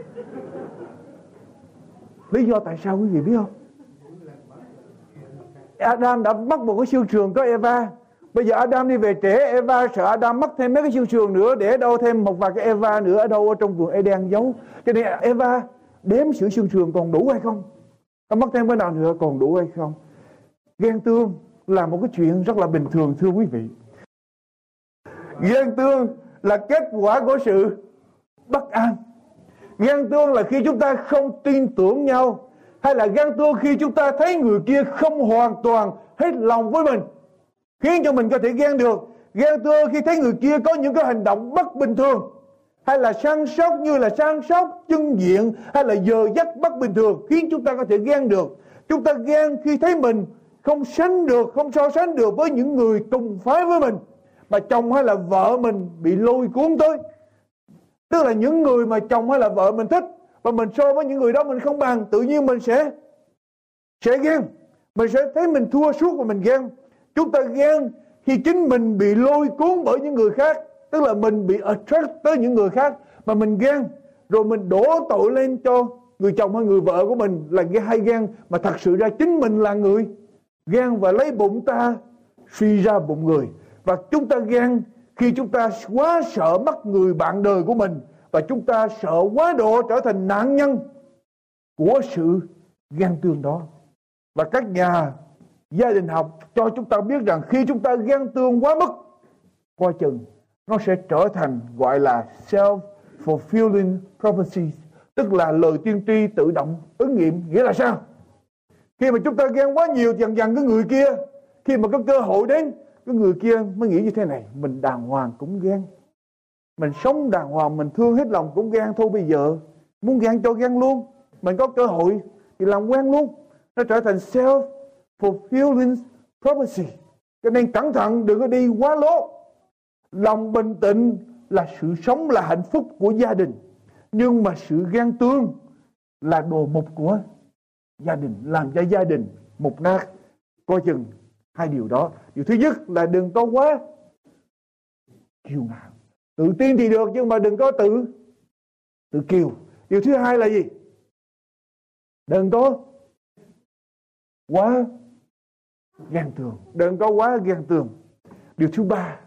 Lý do tại sao quý vị biết không? Adam đã mất một cái siêu trường có Eva. Bây giờ Adam đi về trễ, Eva sợ Adam mất thêm mấy cái siêu trường nữa, Để đâu thêm một vài cái Eva nữa, Ở đâu ở trong vườn Eden giấu. Cho nên Eva đếm sự siêu trường còn đủ hay không? Có mất thêm cái nào nữa còn đủ hay không? Ghen tương là một cái chuyện rất là bình thường, thưa quý vị. Ghen tương là kết quả của sự bất an. Ghen tương là khi chúng ta không tin tưởng nhau hay là ghen tuông khi chúng ta thấy người kia không hoàn toàn hết lòng với mình Khiến cho mình có thể ghen được Ghen tuông khi thấy người kia có những cái hành động bất bình thường Hay là săn sóc như là săn sóc chân diện Hay là giờ giấc bất bình thường Khiến chúng ta có thể ghen được Chúng ta ghen khi thấy mình không sánh được, không so sánh được với những người cùng phái với mình. Mà chồng hay là vợ mình bị lôi cuốn tới. Tức là những người mà chồng hay là vợ mình thích và mình so với những người đó mình không bằng, tự nhiên mình sẽ sẽ ghen. Mình sẽ thấy mình thua suốt và mình ghen. Chúng ta ghen khi chính mình bị lôi cuốn bởi những người khác. Tức là mình bị attract tới những người khác mà mình ghen. Rồi mình đổ tội lên cho người chồng hay người vợ của mình là hay ghen. Mà thật sự ra chính mình là người ghen và lấy bụng ta suy ra bụng người và chúng ta ghen khi chúng ta quá sợ mất người bạn đời của mình và chúng ta sợ quá độ trở thành nạn nhân của sự ghen tương đó. Và các nhà gia đình học cho chúng ta biết rằng khi chúng ta ghen tương quá mức, coi chừng nó sẽ trở thành gọi là self fulfilling prophecies, tức là lời tiên tri tự động ứng nghiệm. Nghĩa là sao? Khi mà chúng ta ghen quá nhiều dần dần cái người kia, khi mà có cơ hội đến, cái người kia mới nghĩ như thế này, mình đàng hoàng cũng ghen mình sống đàng hoàng, mình thương hết lòng cũng gan thôi bây giờ. Muốn gan cho gan luôn. Mình có cơ hội thì làm quen luôn. Nó trở thành self fulfilling prophecy. Cho nên cẩn thận, đừng có đi quá lố. Lòng bình tĩnh là sự sống là hạnh phúc của gia đình. Nhưng mà sự ghen tương là đồ mục của gia đình, làm cho gia đình mục nát. Coi chừng hai điều đó. Điều thứ nhất là đừng có quá kiêu ngạo tự tin thì được, nhưng mà đừng có tự tự kiêu điều thứ hai là gì? Đừng có quá ghen tường. Đừng có quá ghen tường. Điều thứ ba,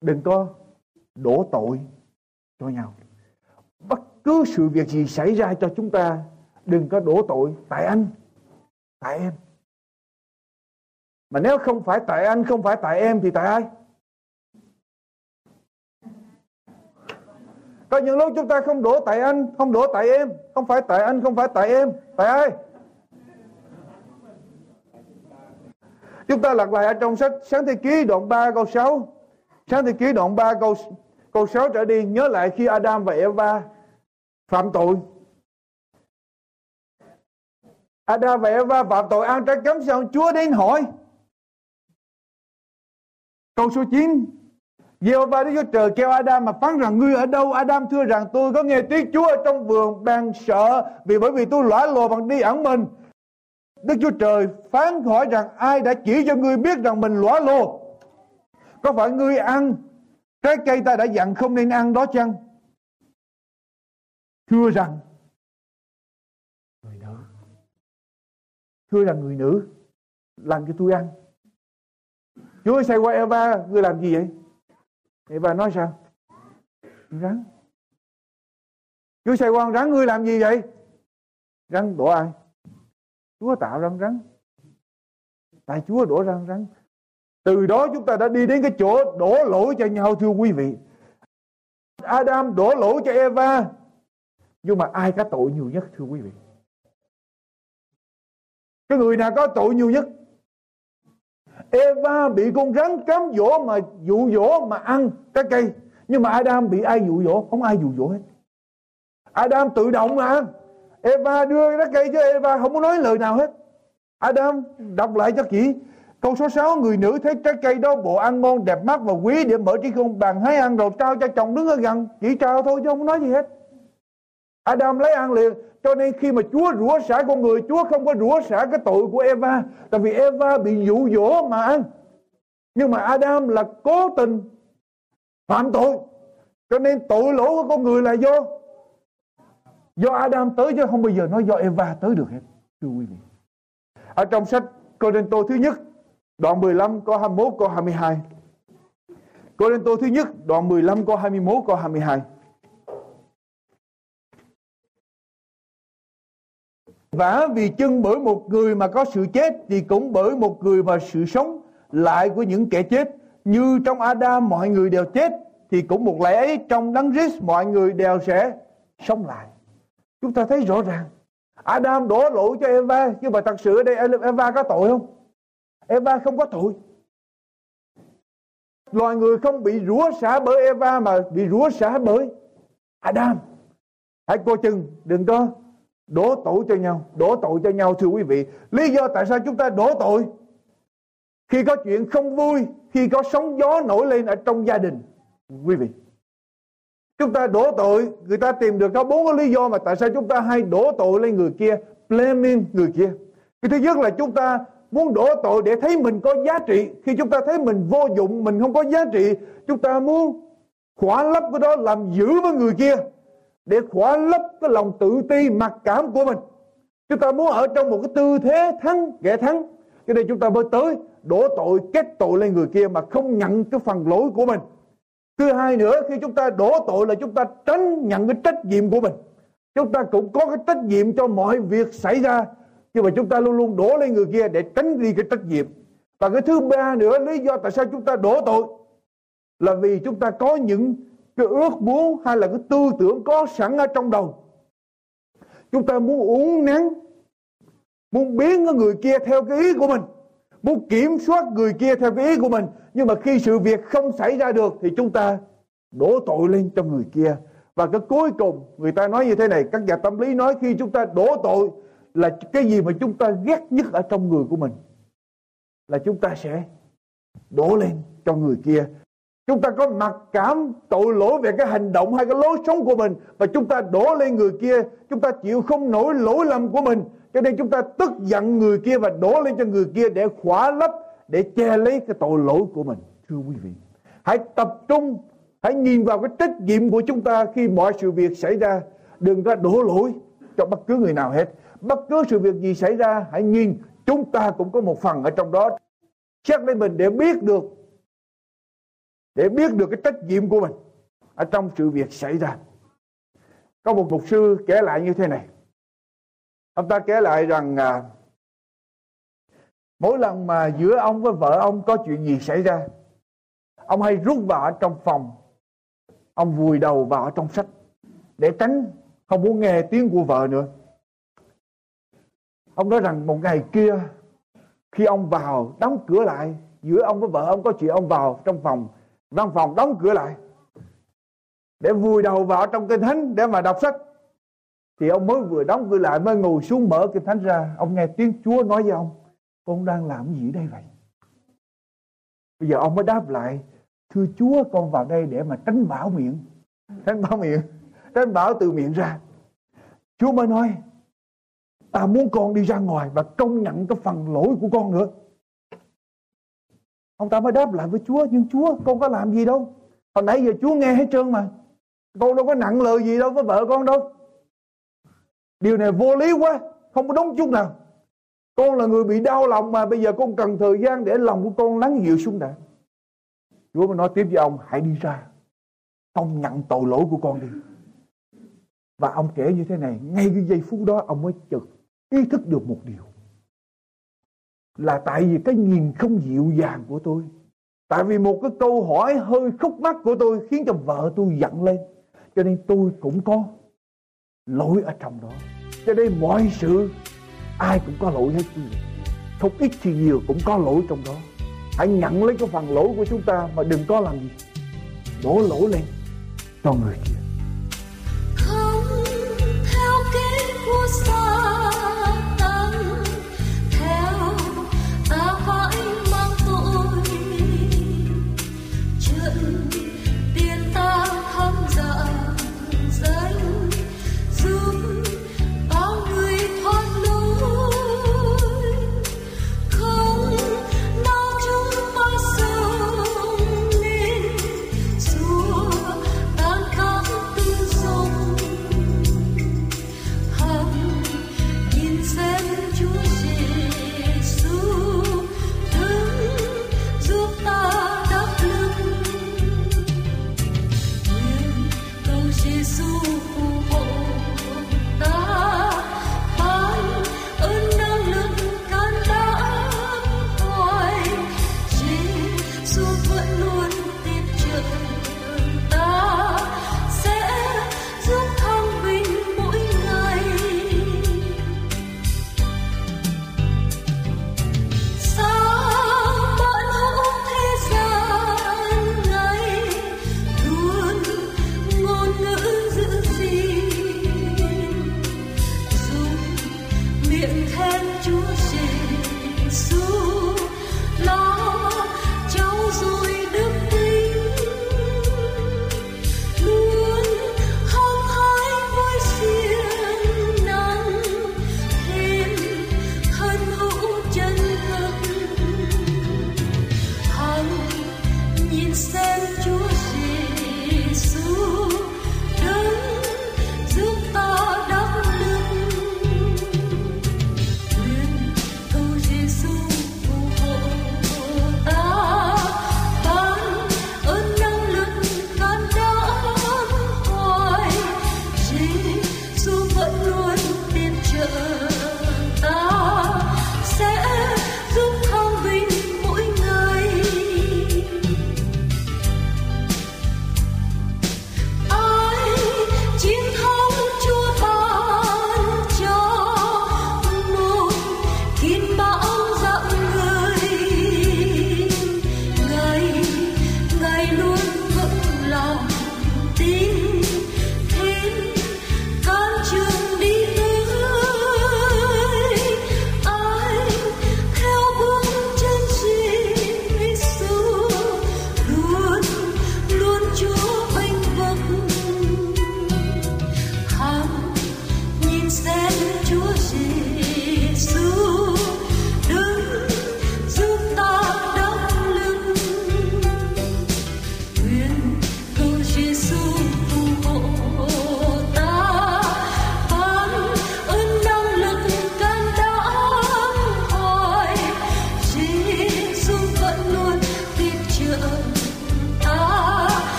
đừng có đổ tội cho nhau. Bất cứ sự việc gì xảy ra cho chúng ta, đừng có đổ tội. Tại anh, tại em. Mà nếu không phải tại anh, không phải tại em thì tại ai? Có những lúc chúng ta không đổ tại anh, không đổ tại em. Không phải tại anh, không phải tại em. Tại ai? Chúng ta lật lại ở trong sách sáng thế ký đoạn 3 câu 6 sáng thế ký đoạn 3 câu câu 6 trở đi, nhớ lại khi Adam và Eva phạm tội. Adam và Eva phạm tội, ăn trái cấm sao? Chúa đến hỏi. Câu số 9 Giê-hô-va Đức Chúa Trời kêu Adam mà phán rằng ngươi ở đâu? Adam thưa rằng tôi có nghe tiếng Chúa ở trong vườn bèn sợ vì bởi vì tôi lõa lồ bằng đi ẩn mình. Đức Chúa Trời phán hỏi rằng ai đã chỉ cho ngươi biết rằng mình lõa lồ? Có phải ngươi ăn trái cây ta đã dặn không nên ăn đó chăng? Thưa rằng người nữ. thưa rằng người nữ làm cho tôi ăn. Chúa say qua Eva Ngươi làm gì vậy Eva nói sao? Rắn. Chúa sài gòn rắn Ngươi làm gì vậy? Rắn đổ ai? Chúa tạo ra rắn. Tại Chúa đổ ra rắn. Từ đó chúng ta đã đi đến cái chỗ đổ lỗi cho nhau, thưa quý vị. Adam đổ lỗi cho Eva. Nhưng mà ai có tội nhiều nhất, thưa quý vị? Cái người nào có tội nhiều nhất? Eva bị con rắn cám dỗ mà dụ dỗ mà ăn trái cây. Nhưng mà Adam bị ai dụ dỗ? Không ai dụ dỗ hết. Adam tự động mà Eva đưa trái cây cho Eva, không có nói lời nào hết. Adam đọc lại cho kỹ. Câu số 6 Người nữ thấy trái cây đó bộ ăn ngon, đẹp mắt và quý Để mở trí khôn bàn hái ăn rồi trao cho chồng đứng ở gần. Chỉ trao thôi chứ không nói gì hết. Adam lấy ăn liền. Cho nên khi mà Chúa rủa xả con người, Chúa không có rủa xả cái tội của Eva, Tại vì Eva bị dụ dỗ mà ăn. Nhưng mà Adam là cố tình phạm tội. Cho nên tội lỗi của con người là do Do Adam tới chứ không bao giờ nói do Eva tới được hết, Thưa quý vị. Ở trong sách Cô-rin-tô thứ nhất, Đoạn 15 câu 21 câu 22 Cô-rin-tô thứ nhất, Đoạn 15 câu 21 câu 22 vả vì chân bởi một người mà có sự chết, Thì cũng bởi một người mà sự sống lại của những kẻ chết. Như trong Adam, mọi người đều chết, Thì cũng một lẽ ấy. Trong đấng Christ mọi người đều sẽ sống lại. Chúng ta thấy rõ ràng, Adam đổ lỗi cho Eva. Nhưng mà thật sự ở đây Eva có tội không? Eva không có tội. Loài người không bị rủa xả bởi Eva Mà bị rủa xả bởi Adam. Hãy coi chừng, đừng có đổ tội cho nhau. Đổ tội cho nhau, thưa quý vị. Lý do tại sao chúng ta đổ tội? Khi có chuyện không vui, khi có sóng gió nổi lên ở trong gia đình. Quý vị, chúng ta đổ tội, người ta tìm được có bốn cái lý do mà tại sao chúng ta hay đổ tội lên người kia blaming người kia. Cái thứ nhất là chúng ta muốn đổ tội để thấy mình có giá trị. Khi chúng ta thấy mình vô dụng, mình không có giá trị, chúng ta muốn khỏa lấp cái đó, làm giữ với người kia để khỏa lấp cái lòng tự ti, mặc cảm của mình. Chúng ta muốn ở trong một cái tư thế thắng, kẻ thắng. Cho nên chúng ta mới tới, đổ tội, kết tội lên người kia mà không nhận cái phần lỗi của mình. Thứ hai nữa, khi chúng ta đổ tội là chúng ta tránh nhận cái trách nhiệm của mình. Chúng ta cũng có cái trách nhiệm cho mọi việc xảy ra, nhưng mà chúng ta luôn luôn đổ lên người kia để tránh đi cái trách nhiệm. Và cái thứ ba nữa, lý do tại sao chúng ta đổ tội là vì chúng ta có những cái ước muốn hay là cái tư tưởng có sẵn ở trong đầu. Chúng ta muốn uống nắng, muốn biến cái người kia theo cái ý của mình, muốn kiểm soát người kia theo cái ý của mình. Nhưng mà khi sự việc không xảy ra được thì chúng ta đổ tội lên cho người kia. Và cái cuối cùng, người ta nói như thế này, các nhà tâm lý nói khi chúng ta đổ tội là cái gì mà chúng ta ghét nhất ở trong người của mình? Là chúng ta sẽ đổ lên cho người kia. Chúng ta có mặc cảm tội lỗi về cái hành động hay cái lối sống của mình Và chúng ta đổ lên người kia, Chúng ta chịu không nổi lỗi lầm của mình. Cho nên chúng ta tức giận người kia và đổ lên cho người kia để khỏa lấp, Để che lấy cái tội lỗi của mình. Thưa quý vị, Hãy tập trung, Hãy nhìn vào cái trách nhiệm của chúng ta khi mọi sự việc xảy ra. Đừng có đổ lỗi cho bất cứ người nào hết. Bất cứ sự việc gì xảy ra, Hãy nhìn, chúng ta cũng có một phần ở trong đó. Xét lên mình để biết được để biết được cái trách nhiệm của mình ở trong sự việc xảy ra. Có một mục sư kể lại như thế này. Ông ta kể lại rằng à, mỗi lần mà giữa ông với vợ ông có chuyện gì xảy ra, ông hay rút vợ ở trong phòng, ông vùi đầu vào trong sách để tránh không muốn nghe tiếng của vợ nữa. Ông nói rằng một ngày kia khi ông vào đóng cửa lại giữa ông với vợ ông có chuyện ông vào trong phòng văn phòng đóng cửa lại để vùi đầu vào trong kinh thánh để mà đọc sách. Thì ông mới vừa đóng cửa lại, mới ngồi xuống mở kinh thánh ra. Ông nghe tiếng Chúa nói với ông, con đang làm gì đây vậy? Bây giờ ông mới đáp lại, thưa Chúa, con vào đây để mà tránh bão miệng. Tránh bão miệng, tránh bão từ miệng ra. Chúa mới nói, ta muốn con đi ra ngoài và công nhận cái phần lỗi của con nữa. Ông ta mới đáp lại với Chúa, Nhưng Chúa con có làm gì đâu. Hồi nãy giờ Chúa nghe hết trơn mà. Con đâu có nặng lời gì đâu với vợ con đâu. Điều này vô lý quá, Không có đúng chút nào. Con là người bị đau lòng mà Bây giờ con cần thời gian để lòng của con lắng dịu xuống đã. Chúa mới nói tiếp với ông, Hãy đi ra Ông nhận tội lỗi của con đi. Và ông kể như thế này, Ngay cái giây phút đó ông mới chợt ý thức được một điều là tại vì cái nhìn không dịu dàng của tôi. Tại vì một cái câu hỏi hơi khúc mắc của tôi khiến cho vợ tôi giận lên. Cho nên tôi cũng có lỗi ở trong đó. Cho nên mọi sự, ai cũng có lỗi hết. Không ít thì nhiều cũng có lỗi trong đó. Hãy nhận lấy cái phần lỗi của chúng ta mà đừng có làm gì. Đổ lỗi lên cho người kia. Không theo kế của sao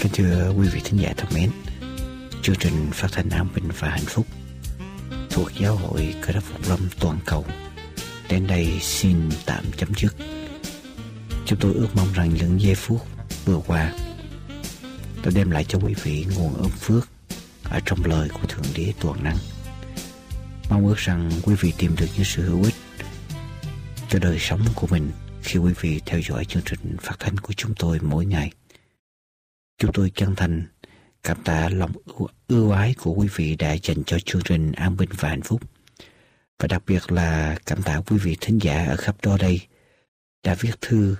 kính thưa quý vị thính giả thân mến, chương trình phát thanh an bình và hạnh phúc thuộc giáo hội cơ đốc phục lâm toàn cầu đến đây xin tạm chấm dứt. Chúng tôi ước mong rằng những giây phút vừa qua đã đem lại cho quý vị nguồn ơn phước ở trong lời của Thượng Đế toàn năng. Mong ước rằng quý vị tìm được những sự hữu ích cho đời sống của mình khi quý vị theo dõi chương trình phát thanh của chúng tôi mỗi ngày. Chúng tôi chân thành cảm tạ lòng ưu ái của quý vị đã dành cho chương trình An Bình và Hạnh Phúc. Và đặc biệt là cảm tạ quý vị thính giả ở khắp đó đây đã viết thư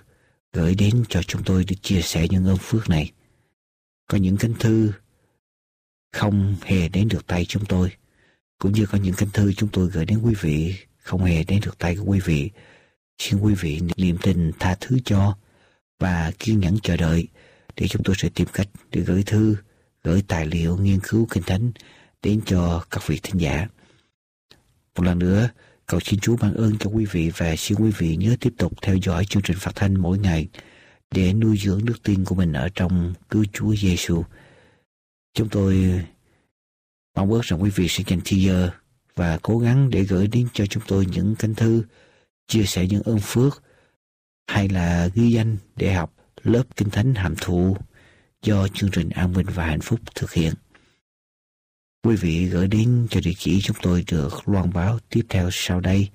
gửi đến cho chúng tôi để chia sẻ những ơn phước này. Có những cánh thư không hề đến được tay chúng tôi, cũng như có những cánh thư chúng tôi gửi đến quý vị không hề đến được tay của quý vị. Xin quý vị niềm tin tha thứ cho và kiên nhẫn chờ đợi thì chúng tôi sẽ tìm cách để gửi thư, gửi tài liệu nghiên cứu kinh thánh đến cho các vị thính giả. Một lần nữa, cầu xin Chúa ban ơn cho quý vị và xin quý vị nhớ tiếp tục theo dõi chương trình phát thanh mỗi ngày để nuôi dưỡng đức tin của mình ở trong cứu Chúa Giêsu. Chúng tôi mong ước rằng quý vị sẽ dành thời giờ và cố gắng để gửi đến cho chúng tôi những cánh thư chia sẻ những ơn phước hay là ghi danh để học lớp kinh thánh hàm thụ do chương trình An Bình và Hạnh Phúc thực hiện. Quý vị gửi đến cho địa chỉ chúng tôi được loan báo tiếp theo sau đây.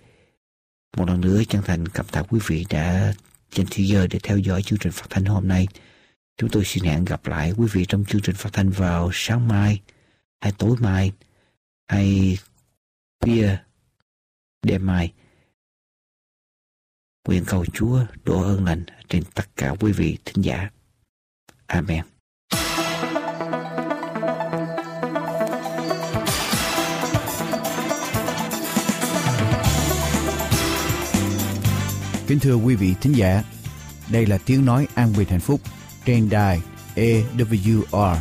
Một lần nữa chân thành cảm tạ quý vị đã dành thời giờ để theo dõi chương trình phát thanh hôm nay. Chúng tôi xin hẹn gặp lại quý vị trong chương trình phát thanh vào sáng mai, hay tối mai, hay khuya đêm mai. Nguyện cầu Chúa đổ ơn lành trên tất cả quý vị thính giả. Amen. Kính thưa quý vị thính giả, đây là tiếng nói an bình hạnh phúc trên đài AWR.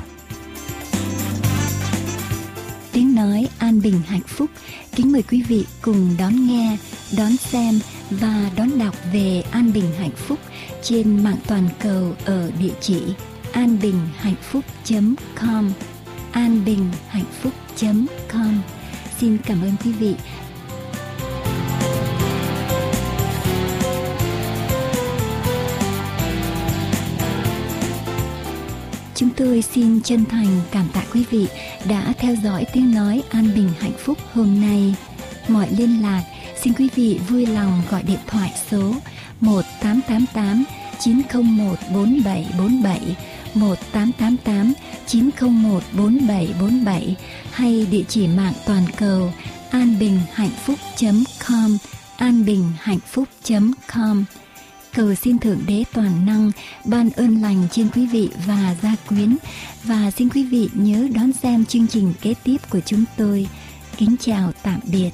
Nói an bình hạnh phúc, kính mời quý vị cùng đón nghe, đón xem và đón đọc về an bình hạnh phúc trên mạng toàn cầu ở địa chỉ anbinhhạnhphúc.com anbinhhạnhphúc.com Xin cảm ơn quý vị Chúng tôi xin chân thành cảm tạ quý vị đã theo dõi tiếng nói an bình hạnh phúc hôm nay. Mọi liên lạc, xin quý vị vui lòng gọi điện thoại số 1888 901 4747 1888 901 4747 hay địa chỉ mạng toàn cầu an bình hạnh phúc .com, an bình hạnh phúc .com Cầu xin Thượng Đế Toàn Năng ban ơn lành trên quý vị và gia quyến và xin quý vị nhớ đón xem chương trình kế tiếp của chúng tôi. Kính chào tạm biệt.